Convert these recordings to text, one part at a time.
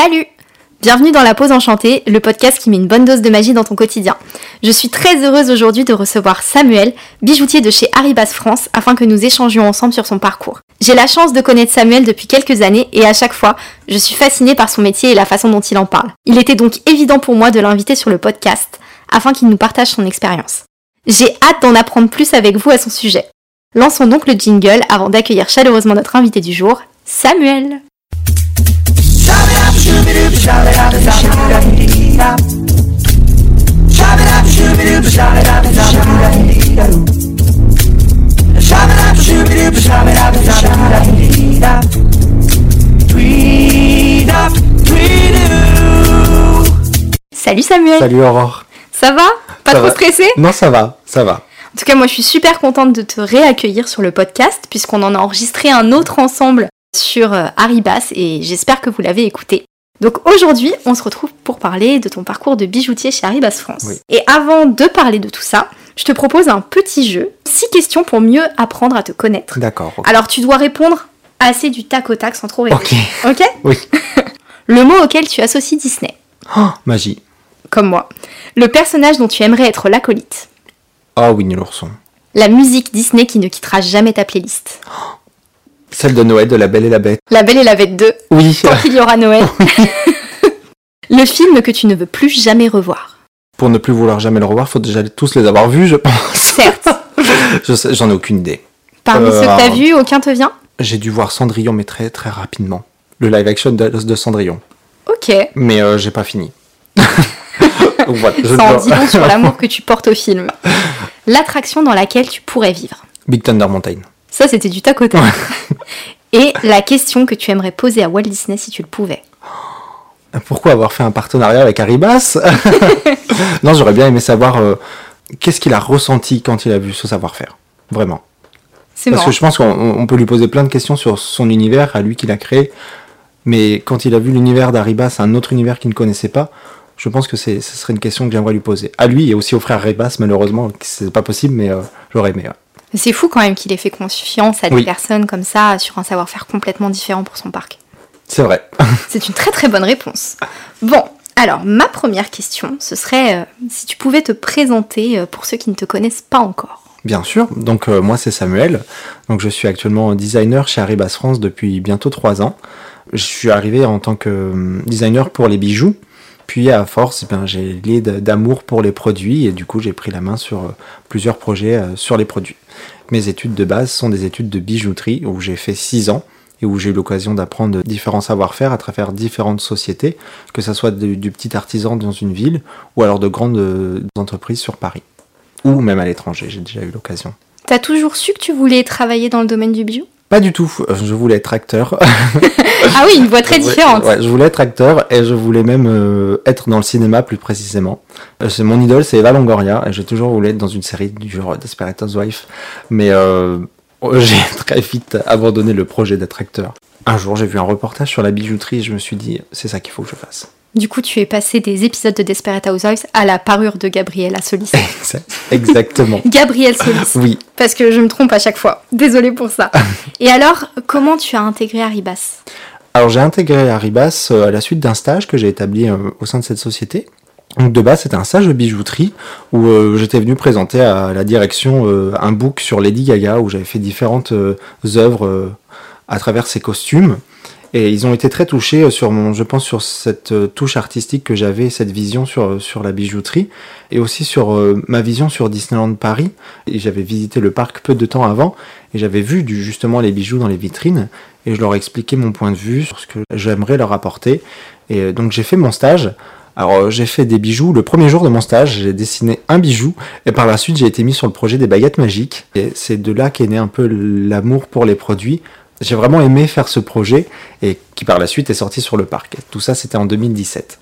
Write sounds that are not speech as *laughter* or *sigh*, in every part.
Salut Bienvenue dans La Pause Enchantée, le podcast qui met une bonne dose de magie dans ton quotidien. Je suis très heureuse aujourd'hui de recevoir Samuel, bijoutier de chez Haribas France, afin que nous échangions ensemble sur son parcours. J'ai la chance de connaître Samuel depuis quelques années et à chaque fois, je suis fascinée par son métier et la façon dont il en parle. Il était donc évident pour moi de l'inviter sur le podcast, afin qu'il nous partage son expérience. J'ai hâte d'en apprendre plus avec vous à son sujet. Lançons donc le jingle avant d'accueillir chaleureusement notre invité du jour, Samuel. Salut Samuel Salut Aurore. Ça va? Pas Ça trop va. stressé Non, ça va, ça va. En tout cas, moi je suis super contente de te réaccueillir sur le podcast puisqu'on en a enregistré un autre ensemble sur euh, Haribas et j'espère que vous l'avez écouté. Donc aujourd'hui, on se retrouve pour parler de ton parcours de bijoutier chez Haribas France. Oui. Et avant de parler de tout ça, je te propose un petit jeu, six questions pour mieux apprendre à te connaître. D'accord. Alors tu dois répondre assez du tac au tac sans trop réfléchir. Ok. *laughs* Ok Oui. *laughs* Le mot auquel tu associes Disney, Oh, magie. comme moi. Le personnage dont tu aimerais être l'acolyte. Oh, Winnie l'ourson. La musique Disney qui ne quittera jamais ta playlist. Celle de Noël de La Belle et la Bête. La Belle et la Bête 2, Oui. tant qu'il y aura Noël. *laughs* *laughs* le film que tu ne veux plus jamais revoir. Pour ne plus vouloir jamais le revoir, faut déjà tous les avoir vus, je pense. Certes. *laughs* Je J'en ai aucune idée. Parmi Euh, ceux que t'as alors- vus, aucun te vient? J'ai dû voir Cendrillon, mais très très rapidement. Le live action de, de Cendrillon. Ok. Mais euh, j'ai pas fini. Donc voilà, je Ça en dit long sur l'amour que tu portes au film. L'attraction dans laquelle tu pourrais vivre. Big Thunder Mountain. Ça, c'était du tac au tac. Et la question que tu aimerais poser à Walt Disney si tu le pouvais. Pourquoi avoir fait un partenariat avec Haribas *laughs* Non, j'aurais bien aimé savoir euh, qu'est-ce qu'il a ressenti quand il a vu ce savoir-faire. Vraiment. C'est Parce marrant. que je pense qu'on on peut lui poser plein de questions sur son univers, à lui qu'il a créé. Mais quand il a vu l'univers d'Aribas, un autre univers qu'il ne connaissait pas, je pense que ce serait une question que j'aimerais lui poser. À lui et aussi au frère Ribas, malheureusement, c'est pas possible, mais euh, j'aurais aimé. ouais. C'est fou quand même qu'il ait fait confiance à des Oui. personnes comme ça sur un savoir-faire complètement différent pour son parc. C'est vrai. *laughs* C'est une très très bonne réponse. Bon, alors ma première question, ce serait euh, si tu pouvais te présenter euh, pour ceux qui ne te connaissent pas encore. Bien sûr. Donc euh, moi c'est Samuel. Donc je suis actuellement designer chez Haribas France depuis bientôt trois ans. Je suis arrivé en tant que designer pour les bijoux. Puis à force, eh bien, j'ai lié d'amour pour les produits et du coup j'ai pris la main sur euh, plusieurs projets euh, sur les produits. Mes études de base sont des études de bijouterie où j'ai fait six ans et où j'ai eu l'occasion d'apprendre différents savoir-faire à travers différentes sociétés, que ce soit du, du petit artisan dans une ville ou alors de grandes euh, entreprises sur Paris ou même à l'étranger, j'ai déjà eu l'occasion. T'as toujours su que tu voulais travailler dans le domaine du bijou? Pas du tout, euh, je voulais être acteur. *laughs* Ah oui, une voix très différente. Ouais, je voulais être acteur et je voulais même euh, être dans le cinéma plus précisément. Euh, c'est mon idole, c'est Eva Longoria et j'ai toujours voulu être dans une série du genre Desperate Housewives. Mais euh, *laughs* j'ai très vite abandonné le projet d'être acteur. Un jour, j'ai vu un reportage sur la bijouterie et je me suis dit, c'est ça qu'il faut que je fasse. Du coup, tu es passé des épisodes de Desperate Housewives à la parure de Gabriella Solis. *laughs* Exactement. Gabrielle Solis. Oui, Parce que je me trompe à chaque fois. Désolée pour ça. *laughs* Et alors, comment tu as intégré Haribas? Alors j'ai intégré Haribas euh, à la suite d'un stage que j'ai établi euh, au sein de cette société. Donc de base c'était un stage de bijouterie où euh, j'étais venu présenter à la direction euh, un book sur Lady Gaga où j'avais fait différentes euh, œuvres à travers ses costumes. Et ils ont été très touchés euh, sur mon, je pense, sur cette euh, touche artistique que j'avais, cette vision sur, euh, sur la bijouterie, et aussi sur ma vision sur Disneyland Paris. Et j'avais visité le parc peu de temps avant, et j'avais vu du, justement les bijoux dans les vitrines, et je leur ai expliqué mon point de vue sur ce que j'aimerais leur apporter. Et donc j'ai fait mon stage. Alors j'ai fait des bijoux. Le premier jour de mon stage, j'ai dessiné un bijou, et par la suite j'ai été mis sur le projet des baguettes magiques. Et c'est de là qu'est né un peu l'amour pour les produits. J'ai vraiment aimé faire ce projet et qui par la suite est sorti sur le parc. Tout ça, c'était en 2017.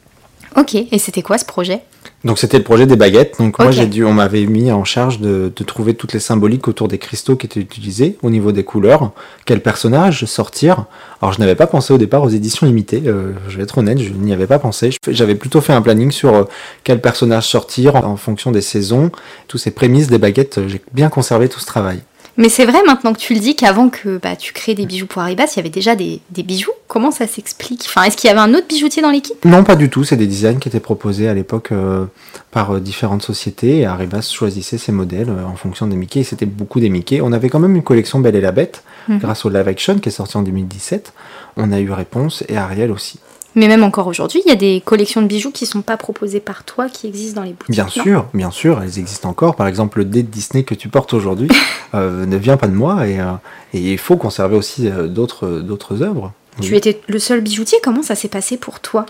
Ok, et c'était quoi ce projet? Donc c'était le projet des baguettes. Donc moi j'ai dû, on m'avait mis en charge de, de trouver toutes les symboliques autour des cristaux qui étaient utilisés au niveau des couleurs, quel personnage sortir. Alors je n'avais pas pensé au départ aux éditions limitées. euh, je vais être honnête, je n'y avais pas pensé. J'avais plutôt fait un planning sur euh, quel personnage sortir en, fonction des saisons. Tous ces prémices des baguettes, euh, j'ai bien conservé tout ce travail. Mais c'est vrai maintenant que tu le dis qu'avant que bah, tu crées des bijoux pour Arribas, il y avait déjà des, des bijoux. Comment ça s'explique? Enfin, Est-ce qu'il y avait un autre bijoutier dans l'équipe? Non, pas du tout. C'est des designs qui étaient proposés à l'époque euh, par euh, différentes sociétés. Et Arribas choisissait ses modèles euh, en fonction des Mickey. Et c'était beaucoup des Mickey. On avait quand même une collection Belle et la Bête, Mhm. grâce au live action qui est sorti en 2017. On a eu Réponse et Ariel aussi. Mais même encore aujourd'hui, il y a des collections de bijoux qui sont pas proposées par toi, qui existent dans les boutiques. Bien sûr, bien sûr, elles existent encore. Par exemple, le dé de Disney que tu portes aujourd'hui *laughs* euh, ne vient pas de moi et, euh, et il faut conserver aussi euh, d'autres d'autres œuvres. Tu Oui. étais le seul bijoutier. Comment ça s'est passé pour toi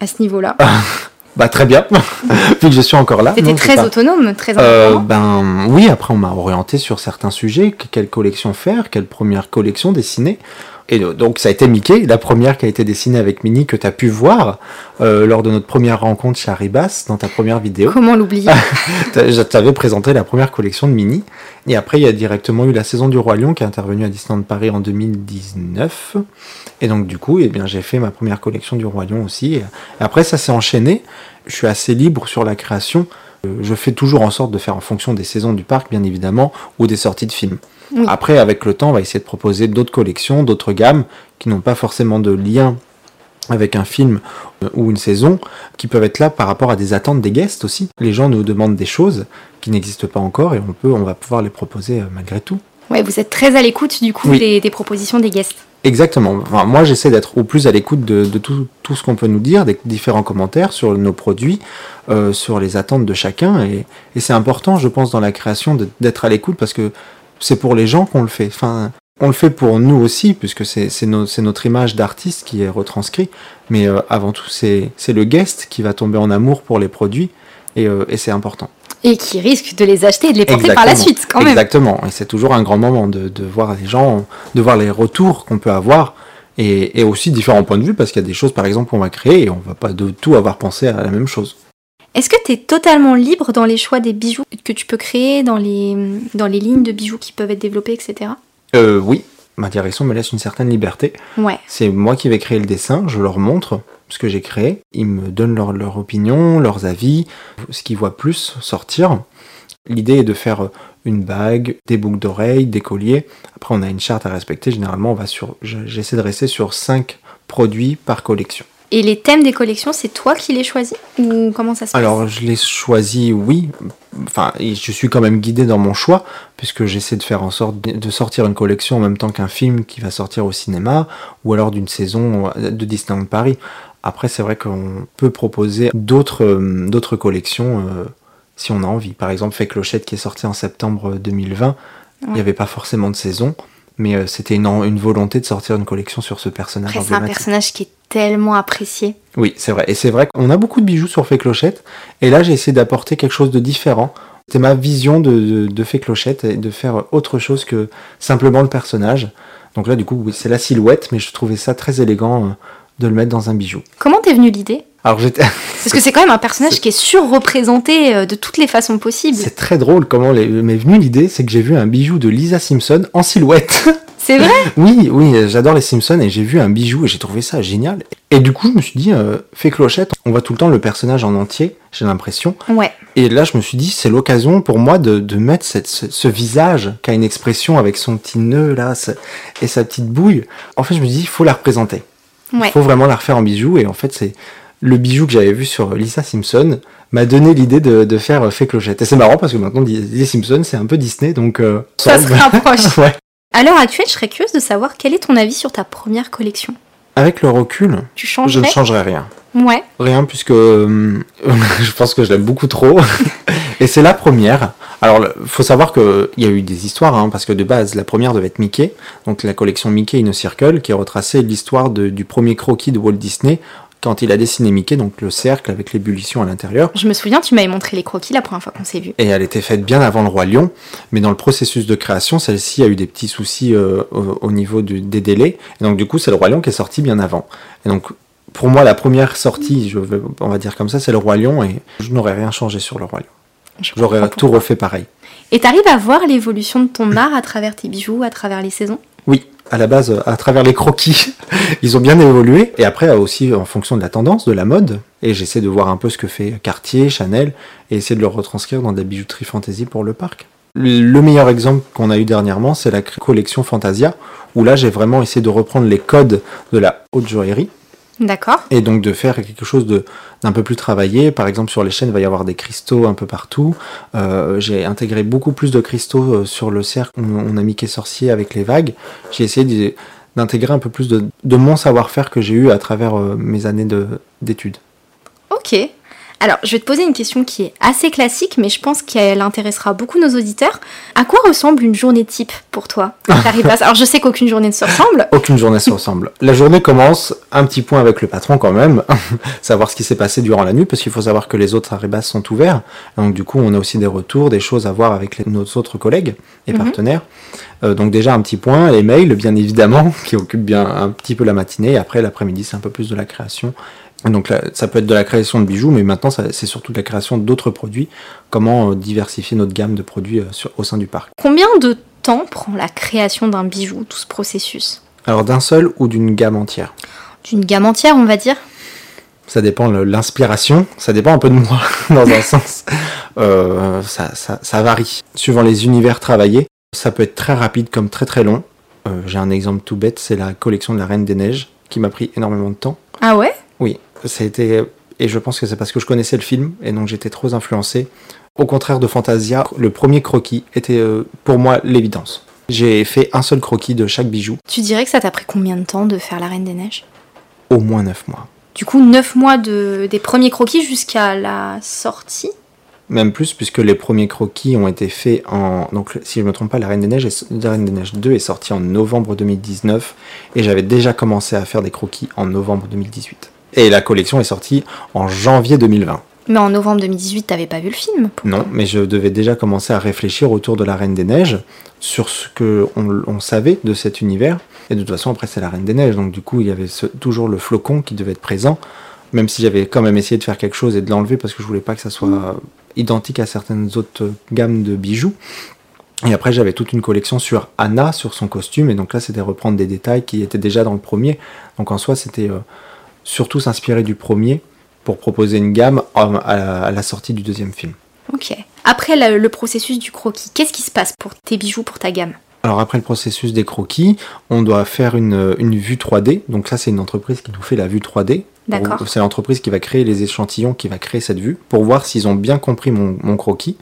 à ce niveau-là *laughs* Bah très bien, *laughs* vu que je suis encore là. C'est très pas- autonome, très Euh, ben oui, après on m'a orienté sur certains sujets, que- quelle collection faire, quelle première collection dessiner? Et donc ça a été Mickey, la première qui a été dessinée avec Minnie que tu as pu voir euh, lors de notre première rencontre chez Arribas, dans ta première vidéo. Comment l'oublier? *laughs* Je t'avais présenté la première collection de Minnie. Et après il y a directement eu la saison du Roi Lion qui est intervenue à Disneyland Paris en 2019. Et donc du coup, eh bien, j'ai fait ma première collection du Roi Lion aussi. Et après ça s'est enchaîné. Je suis assez libre sur la création. Je fais toujours en sorte de faire en fonction des saisons du parc, bien évidemment, ou des sorties de films. Oui. Après, avec le temps, on va essayer de proposer d'autres collections, d'autres gammes, qui n'ont pas forcément de lien avec un film euh, ou une saison, qui peuvent être là par rapport à des attentes des guests aussi. Les gens nous demandent des choses qui n'existent pas encore et on peut, on va pouvoir les proposer euh, malgré tout. Ouais, vous êtes très à l'écoute du coup Oui. des, des propositions des guests. Exactement. Enfin, moi, j'essaie d'être au plus à l'écoute de, de tout, tout ce qu'on peut nous dire, des différents commentaires sur nos produits, euh, sur les attentes de chacun. Et, et c'est important, je pense, dans la création d'être à l'écoute parce que c'est pour les gens qu'on le fait. Enfin, on le fait pour nous aussi, puisque c'est no- notre image d'artiste qui est retranscrite. Mais euh, avant tout, c'est c'est le guest qui va tomber en amour pour les produits. Et, euh, et c'est important. Et qui risquent de les acheter et de les porter par la suite quand même. Exactement. Et c'est toujours un grand moment de, de voir les gens, de voir les retours qu'on peut avoir. Et, et aussi différents points de vue, parce qu'il y a des choses, par exemple, qu'on va créer et on va pas de tout avoir pensé à la même chose. Est-ce que tu es totalement libre dans les choix des bijoux que tu peux créer, dans les, dans les lignes de bijoux qui peuvent être développées, etc. Euh, oui, ma direction me laisse une certaine liberté. Ouais. C'est moi qui vais créer le dessin, je leur montre ce que j'ai créé. Ils me donnent leur, leur opinion, leurs avis, ce qu'ils voient plus sortir. L'idée est de faire une bague, des boucles d'oreilles, des colliers. Après, on a une charte à respecter. Généralement, on va sur, je- j'essaie de rester sur 5 produits par collection. Et les thèmes des collections, c'est toi qui les choisis Ou comment ça se passe? Alors, je les choisis, oui. Enfin, et je suis quand même guidé dans mon choix, puisque j'essaie de faire en sorte de de sortir une collection en même temps qu'un film qui va sortir au cinéma, ou alors d'une saison de Disneyland Paris. Après, c'est vrai qu'on peut proposer d'autres euh, d'autres collections euh, si on a envie. Par exemple, Fait Clochette qui est sorti en septembre 2020, il Ouais. n'y avait pas forcément de saison, mais euh, c'était une, une volonté de sortir une collection sur ce personnage Après, c'est un personnage qui est tellement apprécié. Oui, c'est vrai. Et c'est vrai qu'on a beaucoup de bijoux sur Fée Clochette. Et là, j'ai essayé d'apporter quelque chose de différent. C'était ma vision de, de, de Fée Clochette et de faire autre chose que simplement le personnage. Donc là, du coup, oui, c'est la silhouette, mais je trouvais ça très élégant euh, de le mettre dans un bijou. Comment t'es venue l'idée? Alors j'étais, Parce que c'est quand même un personnage qui est surreprésenté euh, de toutes les façons possibles. c'est très drôle comment les- m'est venue l'idée, c'est que j'ai vu un bijou de Lisa Simpson en silhouette. *laughs* C'est vrai? Oui, oui, j'adore les Simpsons et j'ai vu un bijou et j'ai trouvé ça génial. Et du coup, je me suis dit, euh, Fée Clochette, on voit tout le temps le personnage en entier, j'ai l'impression. Ouais. Et là, je me suis dit, c'est l'occasion pour moi de, de mettre cette- ce, ce visage qui a une expression avec son petit nœud là et sa petite bouille. En fait, je me dis, il faut la représenter. Il Ouais. faut vraiment la refaire en bijou. Et en fait, c'est le bijou que j'avais vu sur Lisa Simpson m'a donné l'idée de, de faire euh, Fée Clochette. Et c'est marrant parce que maintenant, Lisa Simpson, c'est un peu Disney, donc euh, Ça se rapproche. *laughs* ouais. À l'heure actuelle, je serais curieuse de savoir quel est ton avis sur ta première collection. Avec le recul, Tu je ne changerai rien. Ouais. Rien puisque euh, *laughs* je pense que je l'aime beaucoup trop. *laughs* Et c'est la première. Alors, faut savoir qu'il y a eu des histoires, hein, parce que de base, la première devait être Mickey, donc la collection Mickey in a Circle, qui retraçait l'histoire du premier croquis de Walt Disney quand il a dessiné Mickey, donc le cercle avec l'ébullition à l'intérieur. Je me souviens, tu m'avais montré les croquis la première fois qu'on s'est vu. Et elle était faite bien avant le Roi Lion, mais dans le processus de création, celle-ci a eu des petits soucis euh, au, au niveau du- des délais. Et donc, du coup, c'est le Roi Lion qui est sorti bien avant. Et donc, pour moi, la première sortie, je vais- on va dire comme ça, c'est le Roi Lion, et je n'aurais rien changé sur le Roi Lion. J'aurais tout refait pareil. Et t'arrives à voir l'évolution de ton art à travers tes bijoux, à travers les saisons? Oui, à la base, à travers les croquis, *laughs* ils ont bien évolué. Et après, aussi en fonction de la tendance, de la mode. Et j'essaie de voir un peu ce que fait Cartier, Chanel, et essayer de le retranscrire dans des bijouteries fantasy pour le parc. Le meilleur exemple qu'on a eu dernièrement, c'est la collection Fantasia, où là j'ai vraiment essayé de reprendre les codes de la haute joaillerie. D'accord. Et donc de faire quelque chose d'un peu plus travaillé. Par exemple, sur les chaînes, il va y avoir des cristaux un peu partout. Euh, j'ai intégré beaucoup plus de cristaux euh, sur le cercle. On, a mis Quai Sorcier avec les vagues. J'ai essayé d'intégrer un peu plus de, mon savoir-faire que j'ai eu à travers euh, mes années d'études. Ok. Alors, je vais te poser une question qui est assez classique, mais je pense qu'elle intéressera beaucoup nos auditeurs. À quoi ressemble une journée type pour toi *laughs* Alors, je sais qu'aucune journée ne se ressemble. Aucune journée se ressemble. La journée commence un petit point avec le patron quand même, *laughs* savoir ce qui s'est passé durant la nuit, parce qu'il faut savoir que les autres Arribas sont ouverts. Donc, du coup, on a aussi des retours, des choses à voir avec nos autres collègues et mhm. partenaires. Euh, donc, déjà, un petit point, les mails, bien évidemment, *laughs* qui occupent bien un petit peu la matinée. après, l'après-midi, c'est un peu plus de la création donc là, ça peut être de la création de bijoux, mais maintenant c'est surtout de la création d'autres produits. Comment euh, diversifier notre gamme de produits euh, au sein du parc? Combien de temps prend la création d'un bijou, tout ce processus? Alors d'un seul ou d'une gamme entière? D'une gamme entière, on va dire? Ça dépend de l'inspiration, ça dépend un peu de moi *laughs* dans un sens. Euh, ça, ça, varie. Suivant les univers travaillés, ça peut être très rapide comme très très long. J'ai un exemple tout bête, c'est la collection de la Reine des Neiges qui m'a pris énormément de temps. Ah ouais? Ça a été, et je pense que c'est parce que je connaissais le film et donc j'étais trop influencé. Au contraire de Fantasia, le premier croquis était euh, pour moi l'évidence. J'ai fait un seul croquis de chaque bijou. Tu dirais que ça t'a pris combien de temps de faire la Reine des Neiges? Au moins 9 mois. Du coup, 9 mois de, des premiers croquis jusqu'à la sortie? Même plus, puisque les premiers croquis ont été faits en. Donc, si je ne me trompe pas, La Reine des Neiges, La Reine des Neiges 2 est sortie en novembre 2019, et j'avais déjà commencé à faire des croquis en novembre 2018. Et la collection est sortie en janvier 2020. Mais en novembre 2018, t'avais pas vu le film Non, mais je devais déjà commencer à réfléchir autour de la Reine des Neiges, sur ce que on, savait de cet univers. Et de toute façon, après, c'est la Reine des Neiges, donc du coup, il y avait toujours le flocon qui devait être présent, même si j'avais quand même essayé de faire quelque chose et de l'enlever parce que je voulais pas que ça soit identique à certaines autres gammes de bijoux. Et après, j'avais toute une collection sur Anna, sur son costume, et donc là, c'était reprendre des détails qui étaient déjà dans le premier. Donc en soi, c'était. Euh, surtout s'inspirer du premier pour proposer une gamme à la sortie du deuxième film. Ok. Après le, processus du croquis, qu'est-ce qui se passe pour tes bijoux, pour ta gamme? Alors après le processus des croquis, on doit faire une, vue 3D. Donc ça c'est une entreprise qui nous fait la vue 3D. D'accord. C'est l'entreprise qui va créer les échantillons, qui va créer cette vue, pour voir s'ils ont bien compris mon croquis.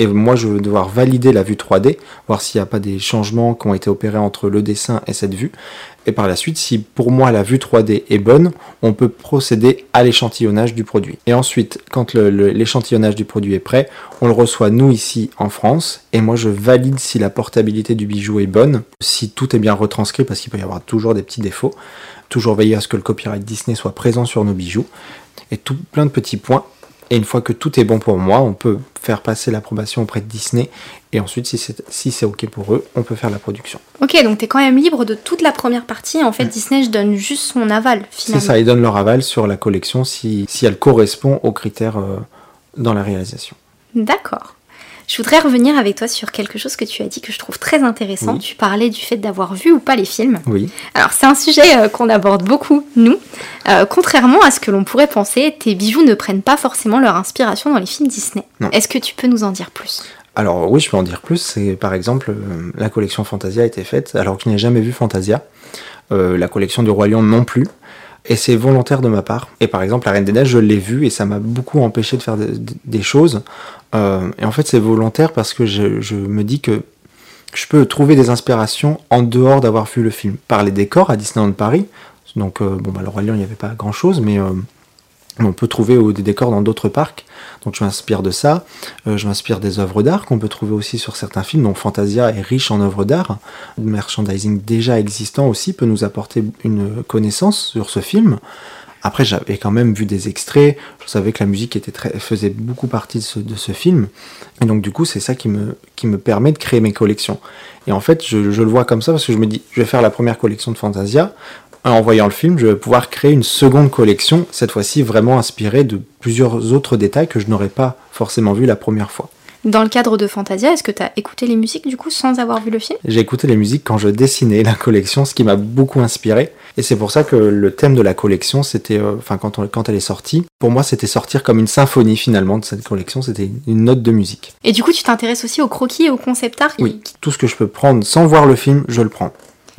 Et moi, je vais devoir valider la vue 3D, voir s'il n'y a pas des changements qui ont été opérés entre le dessin et cette vue. Et par la suite, si pour moi la vue 3D est bonne, on peut procéder à l'échantillonnage du produit. Et ensuite, quand l'échantillonnage du produit est prêt, on le reçoit nous ici en France. Et moi, je valide si la portabilité du bijou est bonne, si tout est bien retranscrit, parce qu'il peut y avoir toujours des petits défauts. Toujours veiller à ce que le copyright Disney soit présent sur nos bijoux. Et tout plein de petits points et une fois que tout est bon pour moi, on peut faire passer l'approbation auprès de Disney. Et ensuite, si c'est si OK pour eux, on peut faire la production. Ok, donc tu es quand même libre de toute la première partie. En fait, Disney, je donne juste son aval, finalement. C'est ça, ils donnent leur aval sur la collection si, si elle correspond aux critères euh, dans la réalisation. D'accord. Je voudrais revenir avec toi sur quelque chose que tu as dit que je trouve très intéressant. Tu parlais du fait d'avoir vu ou pas les films. Oui. Alors c'est un sujet euh, qu'on aborde beaucoup, nous. Euh, contrairement à ce que l'on pourrait penser, tes bijoux ne prennent pas forcément leur inspiration dans les films Disney. Est-ce que tu peux nous en dire plus? Alors oui, je peux en dire plus. C'est par exemple euh, la collection Fantasia a été faite alors que je n'ai jamais vu Fantasia. la collection du Roi Lion non plus. Et c'est volontaire de ma part. Et par exemple, La Reine des Neiges, je l'ai vu et ça m'a beaucoup empêché de faire des choses. Euh, et en fait, c'est volontaire parce que je, me dis que je peux trouver des inspirations en dehors d'avoir vu le film. Par les décors à Disneyland Paris. Donc, euh, bon, bah, le Roi Lion, il n'y avait pas grand chose, mais euh, on peut trouver des décors dans d'autres parcs. Donc je m'inspire de ça. Euh, je m'inspire des œuvres d'art qu'on peut trouver aussi sur certains films. Donc Fantasia est riche en œuvres d'art. Le merchandising déjà existant aussi peut nous apporter une connaissance sur ce film. Après, j'avais quand même vu des extraits. Je savais que la musique faisait beaucoup partie de ce, film. Et donc, du coup, c'est ça qui me, permet de créer mes collections. Et en fait, je, le vois comme ça parce que je me dis, je vais faire la première collection de Fantasia en voyant le film, je vais pouvoir créer une seconde collection, cette fois-ci vraiment inspirée de plusieurs autres détails que je n'aurais pas forcément vu la première fois. Dans le cadre de Fantasia, est-ce que tu as écouté les musiques du coup sans avoir vu le film? J'ai écouté les musiques quand je dessinais la collection, ce qui m'a beaucoup inspiré. Et c'est pour ça que le thème de la collection, c'était, euh, enfin quand, on- quand elle est sortie, pour moi c'était sortir comme une symphonie finalement de cette collection, c'était une note de musique. Et du coup, tu t'intéresses aussi au croquis et au concept art? Oui, tout ce que je peux prendre sans voir le film, je le prends.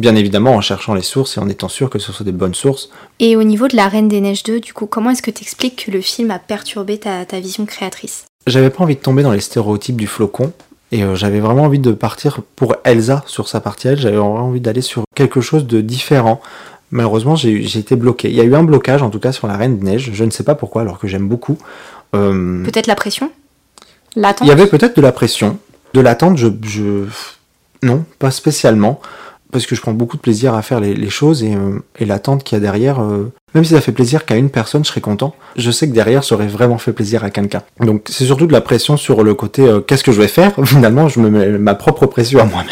Bien évidemment en cherchant les sources et en étant sûr que ce sont des bonnes sources. Et au niveau de La Reine des Neiges 2, du coup, comment est-ce que tu expliques que le film a perturbé ta, ta vision créatrice? J'avais pas envie de tomber dans les stéréotypes du flocon. Et euh, j'avais vraiment envie de partir pour Elsa sur sa partie elle. J'avais vraiment envie d'aller sur quelque chose de différent. Malheureusement, j'ai j'ai été bloqué. Il y a eu un blocage, en tout cas, sur la Reine des Neiges. Je ne sais pas pourquoi, alors que j'aime beaucoup. Euh, Peut-être la pression? L'attente? Il y avait peut-être de la pression. De l'attente, je, je... Non, pas spécialement. Parce que je prends beaucoup de plaisir à faire les, les choses et, euh, et l'attente qu'il y a derrière, euh, même si ça fait plaisir qu'à une personne, je serais content. Je sais que derrière, ça aurait vraiment fait plaisir à quelqu'un. Donc c'est surtout de la pression sur le côté euh, qu'est-ce que je vais faire? *laughs* Finalement, je me mets ma propre pression à moi-même.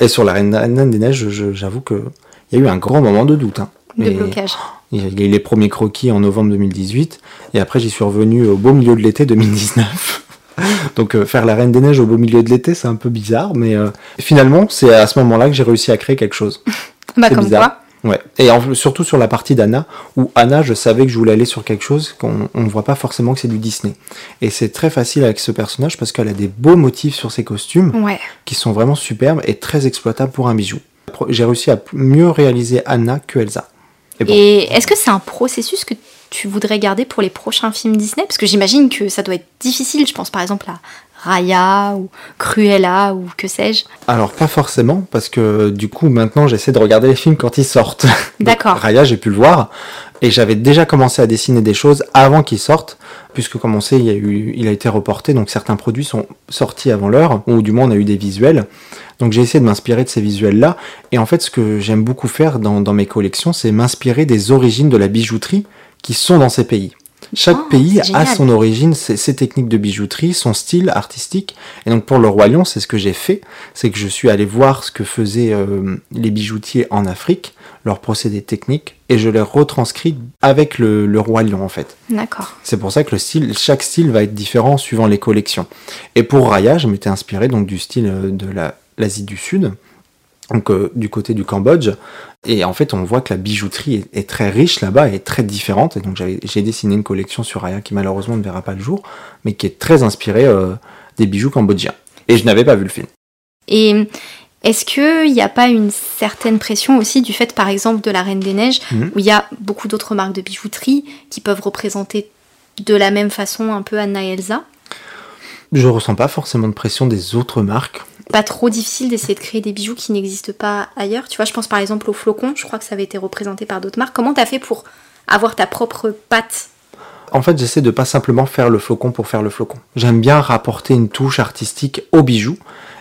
Et sur la Reine, Reine des Neiges, j'avoue que il y a eu un grand moment de doute. hein. de blocage. il y a eu les premiers croquis en novembre 2018, et après j'y suis revenu au beau milieu de l'été 2019. *laughs* Donc euh, faire la Reine des Neiges au beau milieu de l'été, c'est un peu bizarre, mais euh, finalement c'est à ce moment-là que j'ai réussi à créer quelque chose. *laughs* Bah, c'est comme bizarre. quoi. Ouais. Et en- surtout sur la partie d'Anna, où Anna, je savais que je voulais aller sur quelque chose qu'on on ne voit pas forcément que c'est du Disney. Et c'est très facile avec ce personnage parce qu'elle a des beaux motifs sur ses costumes Ouais. qui sont vraiment superbes et très exploitables pour un bijou. J'ai réussi à mieux réaliser Anna que Elsa. Et bon. Et est-ce que c'est un processus que tu voudrais garder pour les prochains films Disney? Parce que j'imagine que ça doit être difficile. Je pense par exemple à Raya ou Cruella ou que sais-je. Alors pas forcément, parce que du coup maintenant j'essaie de regarder les films quand ils sortent. *laughs* D'accord. Raya, j'ai pu le voir, et j'avais déjà commencé à dessiner des choses avant qu'ils sortent, puisque comme on sait, il, y a eu, il a été reporté, donc certains produits sont sortis avant l'heure, ou du moins on a eu des visuels. Donc j'ai essayé de m'inspirer de ces visuels-là, et en fait ce que j'aime beaucoup faire dans, dans mes collections, c'est m'inspirer des origines de la bijouterie qui sont dans ces pays. Chaque Oh, pays a son origine, ses, ses techniques de bijouterie, son style artistique. Et donc pour le Roi Lion, c'est ce que j'ai fait, c'est que je suis allé voir ce que faisaient euh, les bijoutiers en Afrique, leurs procédés techniques, et je les retranscris avec le, le Roi Lion en fait. D'accord. C'est pour ça que le style, chaque style va être différent suivant les collections. Et pour Raya, je m'étais inspiré donc du style euh, de la- l'Asie du Sud, donc euh, du côté du Cambodge. Et en fait, on voit que la bijouterie est, est très riche là-bas et très différente. Et donc j'ai dessiné une collection sur Raya qui malheureusement ne verra pas le jour, mais qui est très inspirée euh, des bijoux cambodgiens. Et je n'avais pas vu le film. Et est-ce qu'il n'y a pas une certaine pression aussi du fait, par exemple, de la Reine des Neiges, Mhm. où il y a beaucoup d'autres marques de bijouterie qui peuvent représenter de la même façon un peu Anna et Elsa? Je ressens pas forcément de pression des autres marques. Pas trop difficile d'essayer de créer des bijoux qui n'existent pas ailleurs. Tu vois, je pense par exemple au flocon, je crois que ça avait été représenté par d'autres marques. Comment t'as fait pour avoir ta propre patte? En fait, j'essaie de pas simplement faire le flocon pour faire le flocon. J'aime bien rapporter une touche artistique au bijou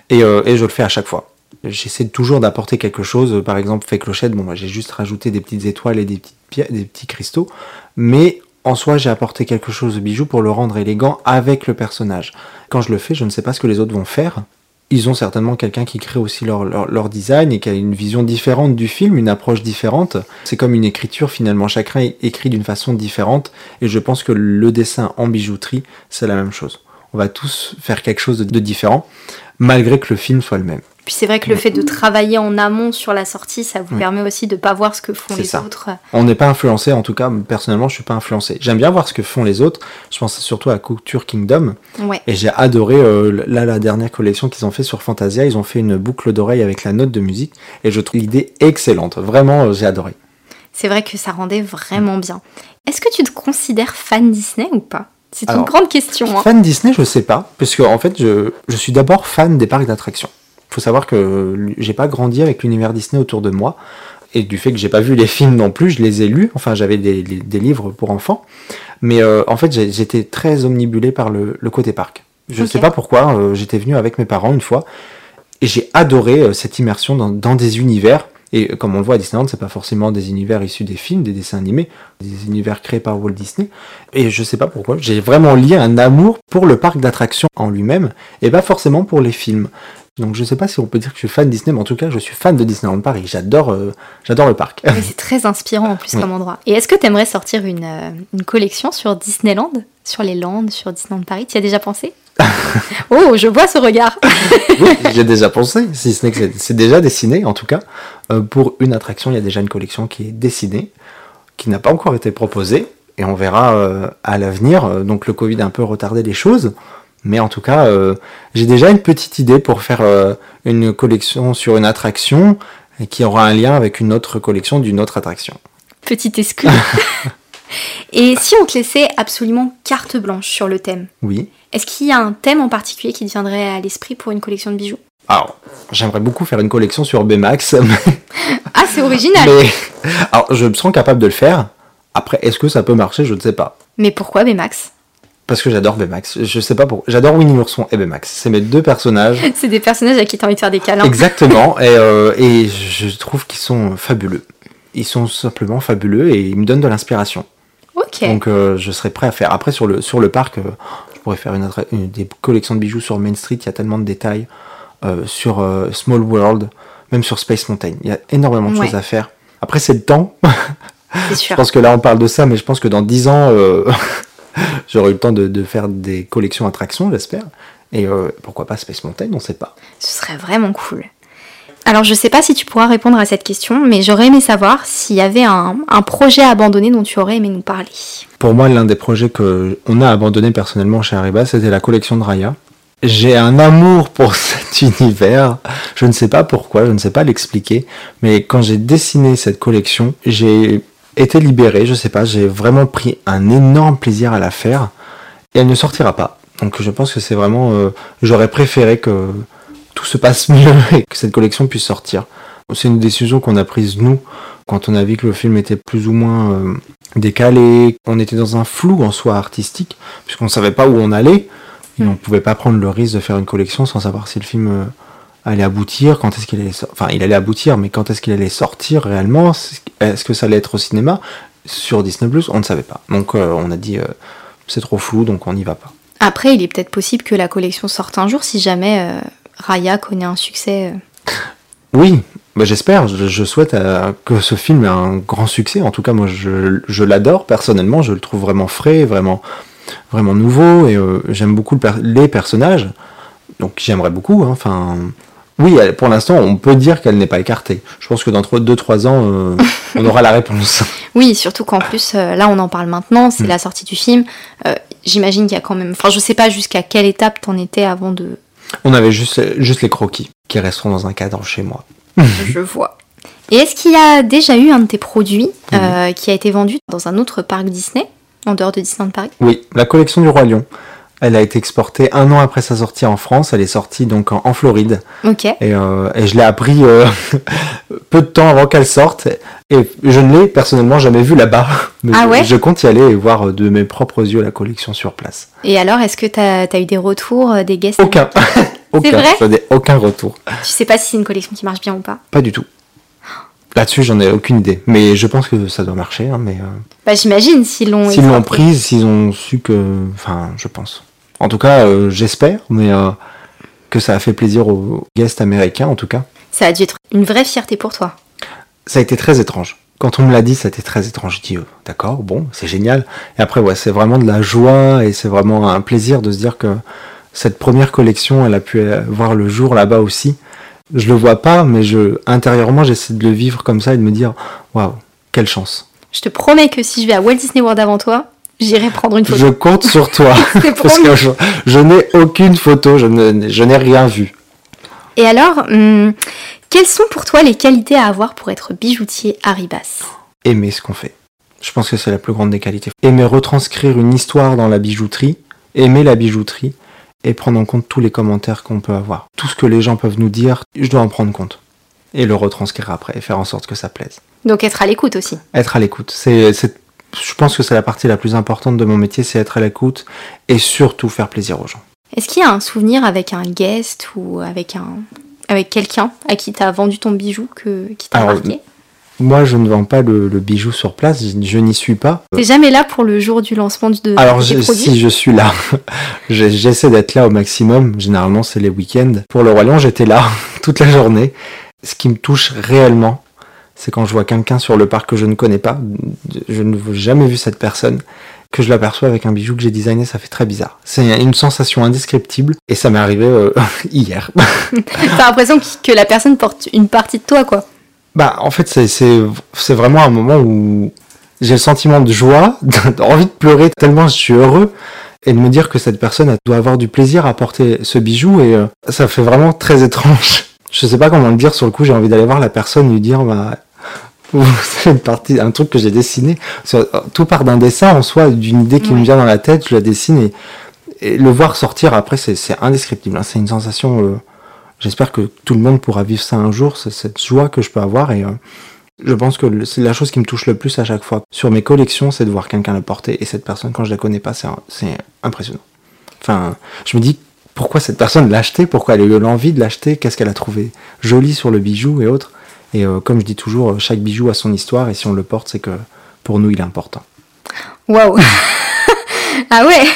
et, euh, et je le fais à chaque fois. J'essaie toujours d'apporter quelque chose. Par exemple, fait clochette, bon, moi j'ai juste rajouté des petites étoiles et des, petites pierres, des petits cristaux. Mais en soi, j'ai apporté quelque chose au bijou pour le rendre élégant avec le personnage. Quand je le fais, je ne sais pas ce que les autres vont faire. Ils ont certainement quelqu'un qui crée aussi leur, design et qui a une vision différente du film, une approche différente. C'est comme une écriture finalement, chacun écrit d'une façon différente et je pense que le dessin en bijouterie, c'est la même chose. On va tous faire quelque chose de différent, malgré que le film soit le même. Puis c'est vrai que le fait de travailler en amont sur la sortie, ça vous Oui. permet aussi de pas voir ce que font les ça. autres. On n'est pas influencé, en tout cas, personnellement, je suis pas influencé. J'aime bien voir ce que font les autres. Je pense surtout à Couture Kingdom. Ouais. Et j'ai adoré, euh, là, la dernière collection qu'ils ont fait sur Fantasia, ils ont fait une boucle d'oreille avec la note de musique. Et je trouve l'idée excellente. Vraiment, euh, j'ai adoré. C'est vrai que ça rendait vraiment bien. Est-ce que tu te considères fan Disney ou pas? C'est une grande question. hein. Fan Disney, je sais pas, parce que en fait, je, je suis d'abord fan des parcs d'attractions. Faut savoir que j'ai pas grandi avec l'univers Disney autour de moi, et du fait que j'ai pas vu les *laughs* films non plus, je les ai lus. Enfin, j'avais des, des- des livres pour enfants, mais euh, en fait, j'étais très omnibulé par le, le côté parc. Je Ok. sais pas pourquoi. euh, j'étais venu avec mes parents une fois, et j'ai adoré euh, cette immersion dans, dans des univers. Et comme on le voit à Disneyland, c'est pas forcément des univers issus des films, des dessins animés, des univers créés par Walt Disney. Et je sais pas pourquoi, j'ai vraiment lié un amour pour le parc d'attractions en lui-même, et pas forcément pour les films. Donc je sais pas si on peut dire que je suis fan de Disney, mais en tout cas, je suis fan de Disneyland Paris. J'adore, euh, j'adore le parc. Oui, c'est très inspirant en plus Oui. comme endroit. Et est-ce que tu aimerais sortir une, euh, une collection sur Disneyland? Sur les Landes, sur Disneyland Paris? Tu y as déjà pensé? *laughs* Oh, je vois ce regard. oui, j'ai déjà pensé, si ce n'est que c'est déjà dessiné en tout cas. Euh, pour une attraction, il y a déjà une collection qui est dessinée, qui n'a pas encore été proposée, et on verra à l'avenir. Donc le Covid a un peu retardé les choses, mais en tout cas, j'ai déjà une petite idée pour faire une collection sur une attraction qui aura un lien avec une autre collection d'une autre attraction. Petite excuse. *laughs* et si on te laissait absolument carte blanche sur le thème Oui. Est-ce qu'il y a un thème en particulier qui te viendrait à l'esprit pour une collection de bijoux? Alors, j'aimerais beaucoup faire une collection sur Baymax. *laughs* ah, c'est original. Alors, je me sens capable de le faire. Après, est-ce que ça peut marcher? Je ne sais pas. Mais pourquoi Baymax? Parce que j'adore Baymax. Je sais pas pourquoi. J'adore Winnie l'ourson et Baymax. C'est mes deux personnages. *laughs* c'est des personnages à qui t'as envie de faire des câlins. Exactement. *laughs* et, euh, et je trouve qu'ils sont fabuleux. Ils sont simplement fabuleux et ils me donnent de l'inspiration. Ok. Donc euh, je serais prêt à faire. Après sur le sur le parc, euh, je pourrais faire une, des collections de bijoux sur Main Street. Il y a tellement de détails sur Small World, même sur Space Mountain. Il y a énormément de choses à faire. Après c'est le temps. *laughs* C'est sûr. je pense que là on parle de ça, mais je pense que dans 10 ans. *laughs* J'aurai eu le temps de, faire des collections attractions, j'espère. Et euh, pourquoi pas Space Mountain, on ne sait pas. Ce serait vraiment cool. Alors je ne sais pas si tu pourras répondre à cette question, mais j'aurais aimé savoir s'il y avait un, projet abandonné dont tu aurais aimé nous parler. Pour moi, l'un des projets qu'on a abandonné personnellement chez Ariba, c'était la collection de Raya. J'ai un amour pour *laughs* cet univers. Je ne sais pas pourquoi, je ne sais pas l'expliquer, mais quand j'ai dessiné cette collection, j'ai été libérée, je sais pas, j'ai vraiment pris un énorme plaisir à la faire et elle ne sortira pas. Donc je pense que c'est vraiment, euh, j'aurais préféré que tout se passe *laughs* mieux et que cette collection puisse sortir. C'est une décision qu'on a prise nous quand on a vu que le film était plus ou moins euh, décalé, on était dans un flou en soi artistique puisqu'on ne savait pas où on allait et on ne pouvait pas prendre le risque de faire une collection sans savoir si le film euh, allait aboutir, quand est-ce qu'il allait enfin il allait aboutir, mais quand est-ce qu'il allait sortir réellement Est-ce que ça allait être au cinéma Sur Disney Plus, on ne savait pas. Donc euh, on a dit euh, c'est trop flou, donc on n'y va pas. Après, il est peut-être possible que la collection sorte un jour si jamais euh, Raya connaît un succès. Oui, bah, j'espère. Je, souhaite que ce film ait un grand succès. En tout cas, moi, je, l'adore personnellement. Je le trouve vraiment frais, vraiment, vraiment nouveau, et j'aime beaucoup les personnages. Donc j'aimerais beaucoup. Hein. Oui, pour l'instant, on peut dire qu'elle n'est pas écartée. Je pense que dans 2-3 ans, euh, on aura la réponse. *laughs* Oui, surtout qu'en plus, euh, là, on en parle maintenant, c'est mm. la sortie du film. Euh, j'imagine qu'il y a quand même. Enfin, je sais pas jusqu'à quelle étape t'en étais avant de. On avait juste, juste les croquis qui resteront dans un cadre chez moi. *laughs* je vois. Et est-ce qu'il y a déjà eu un de tes produits qui a été vendu dans un autre parc Disney, en dehors de Disneyland Paris? Oui, la collection du Roi Lion. Elle a été exportée un an après sa sortie en France. Elle est sortie donc en, Floride. Ok. Et, euh, et je l'ai appris euh, *laughs* peu de temps avant qu'elle sorte. Et je ne l'ai personnellement jamais vue là-bas. *laughs* Mais ah ouais je, compte y aller et voir de mes propres yeux la collection sur place. Et alors, est-ce que tu as, eu des retours euh, des guests Aucun. *laughs* aucun. Vrai? Aucun retour. Tu sais pas si c'est une collection qui marche bien ou pas? Pas du tout. Là-dessus, j'en ai aucune idée. Mais je pense que ça doit marcher. Hein, mais, Bah, j'imagine s'ils l'ont. S'ils l'ont prise, s'ils ont su que. Enfin, je pense. En tout cas, euh, j'espère, mais euh, que ça a fait plaisir aux guests américains, en tout cas. Ça a dû être une vraie fierté pour toi. Ça a été très étrange. Quand on me l'a dit, ça a été très étrange. Je dis, euh, d'accord, bon, c'est génial. Et après, ouais, c'est vraiment de la joie et c'est vraiment un plaisir de se dire que cette première collection, elle a pu voir le jour là-bas aussi. Je le vois pas, mais je, intérieurement, j'essaie de le vivre comme ça et de me dire, waouh, quelle chance. Je te promets que si je vais à Walt Disney World avant toi, J'irai prendre une photo. Je compte sur toi. *laughs* parce que je, n'ai aucune photo, je, n'ai rien vu. Et alors, hum, quelles sont pour toi les qualités à avoir pour être bijoutier Haribas Aimer ce qu'on fait. Je pense que c'est la plus grande des qualités. Aimer retranscrire une histoire dans la bijouterie, aimer la bijouterie et prendre en compte tous les commentaires qu'on peut avoir. Tout ce que les gens peuvent nous dire, je dois en prendre compte. Et le retranscrire après et faire en sorte que ça plaise. Donc être à l'écoute aussi. Être à l'écoute. C'est je pense que c'est la partie la plus importante de mon métier, c'est être à l'écoute et surtout faire plaisir aux gens. Est-ce qu'il y a un souvenir avec un guest ou avec un avec quelqu'un à qui tu as vendu ton bijou que, qui t'a marqué? moi, je ne vends pas le, bijou sur place, je, n'y suis pas. T'es jamais là pour le jour du lancement de Alors, si je suis là, *laughs* j'essaie d'être là au maximum. Généralement, c'est les week-ends. Pour le Lion, j'étais là *laughs* toute la journée. Ce qui me touche réellement, c'est quand je vois quelqu'un sur le parc que je ne connais pas, je ne veux jamais vu cette personne, que je l'aperçois avec un bijou que j'ai designé, ça fait très bizarre. C'est une sensation indescriptible et ça m'est arrivé euh, *laughs* hier. *laughs* T'as l'impression que la personne porte une partie de toi, quoi. Bah, en fait, c'est vraiment un moment où j'ai le sentiment de joie, *laughs* d'envie de pleurer tellement je suis heureux et de me dire que cette personne doit avoir du plaisir à porter ce bijou et euh, ça fait vraiment très étrange. Je sais pas comment le dire sur le coup, j'ai envie d'aller voir la personne lui dire bah *laughs* c'est une partie, un truc que j'ai dessiné. Tout part d'un dessin en soi, d'une idée qui me vient dans la tête, je la dessine et, le voir sortir après, c'est indescriptible. Hein. C'est une sensation. Euh, j'espère que tout le monde pourra vivre ça un jour, cette joie que je peux avoir et euh, je pense que c'est la chose qui me touche le plus à chaque fois sur mes collections, c'est de voir quelqu'un le porter et cette personne quand je la connais pas, c'est impressionnant. Enfin, je me dis pourquoi cette personne l'a acheté, pourquoi elle a eu l'envie de l'acheter, qu'est-ce qu'elle a trouvé joli sur le bijou et autres? Et euh, comme je dis toujours, euh, chaque bijou a son histoire et si on le porte, c'est que pour nous, il est important. Waouh *laughs* Ah ouais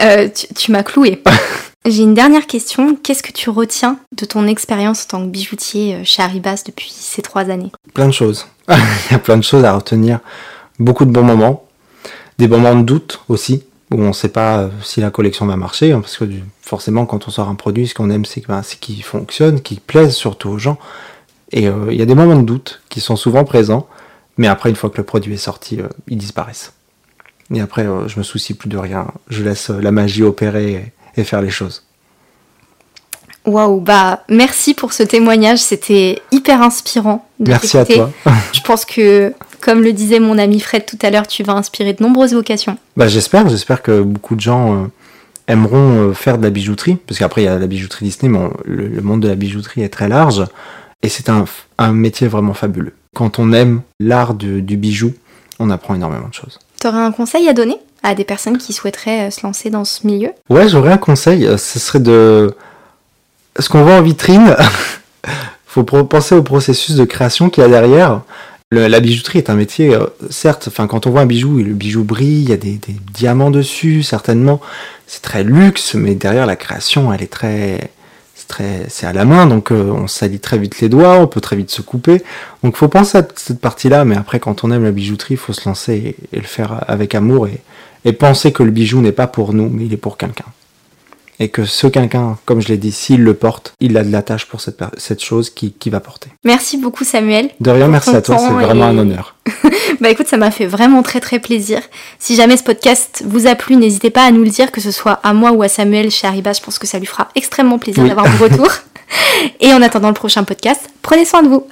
euh, Tu, m'as cloué. *laughs* J'ai une dernière question. Qu'est-ce que tu retiens de ton expérience en tant que bijoutier chez Haribas depuis ces trois années? Plein de choses. *laughs* il y a plein de choses à retenir. Beaucoup de bons moments. Des moments de doute aussi, où on ne sait pas si la collection va marcher. Hein, parce que forcément, quand on sort un produit, ce qu'on aime, c'est ben, qu'il fonctionne, qu'il plaise surtout aux gens. Et euh, il y a des moments de doute qui sont souvent présents, mais après, une fois que le produit est sorti, euh, ils disparaissent. Et après, euh, je me soucie plus de rien. Je laisse la magie opérer et, faire les choses. Waouh, bah merci pour ce témoignage, c'était hyper inspirant. merci à toi. *laughs* je pense que, comme le disait mon ami Fred tout à l'heure, tu vas inspirer de nombreuses vocations. Bah j'espère, j'espère que beaucoup de gens aimeront faire de la bijouterie, parce qu'après il y a la bijouterie Disney, mais le, monde de la bijouterie est très large. Et c'est un, métier vraiment fabuleux. Quand on aime l'art du, bijou, on apprend énormément de choses. Tu aurais un conseil à donner à des personnes qui souhaiteraient euh, se lancer dans ce milieu? Ouais, j'aurais un conseil. Euh, ce serait de. Ce qu'on voit en vitrine, *laughs* faut penser au processus de création qu'il y a derrière. la bijouterie est un métier, euh, certes, enfin, quand on voit un bijou, le bijou brille, il y a des, des diamants dessus, certainement. C'est très luxe, mais derrière la création, elle est très c'est à la main, donc euh, on salit très vite les doigts, on peut très vite se couper. Donc faut penser à cette partie-là, mais après quand on aime la bijouterie, faut se lancer et, le faire avec amour et penser que le bijou n'est pas pour nous, mais il est pour quelqu'un et que ce quelqu'un, comme je l'ai dit, s'il le porte, il a de la tâche pour cette, cette chose qui, qui, va porter. Merci beaucoup Samuel. De rien, merci à toi, c'est vraiment un honneur. *laughs* bah écoute, ça m'a fait vraiment très très plaisir. Si jamais ce podcast vous a plu, n'hésitez pas à nous le dire, que ce soit à moi ou à Samuel chez Arriba, je pense que ça lui fera extrêmement plaisir d'avoir vos retour. *laughs* et en attendant le prochain podcast, prenez soin de vous.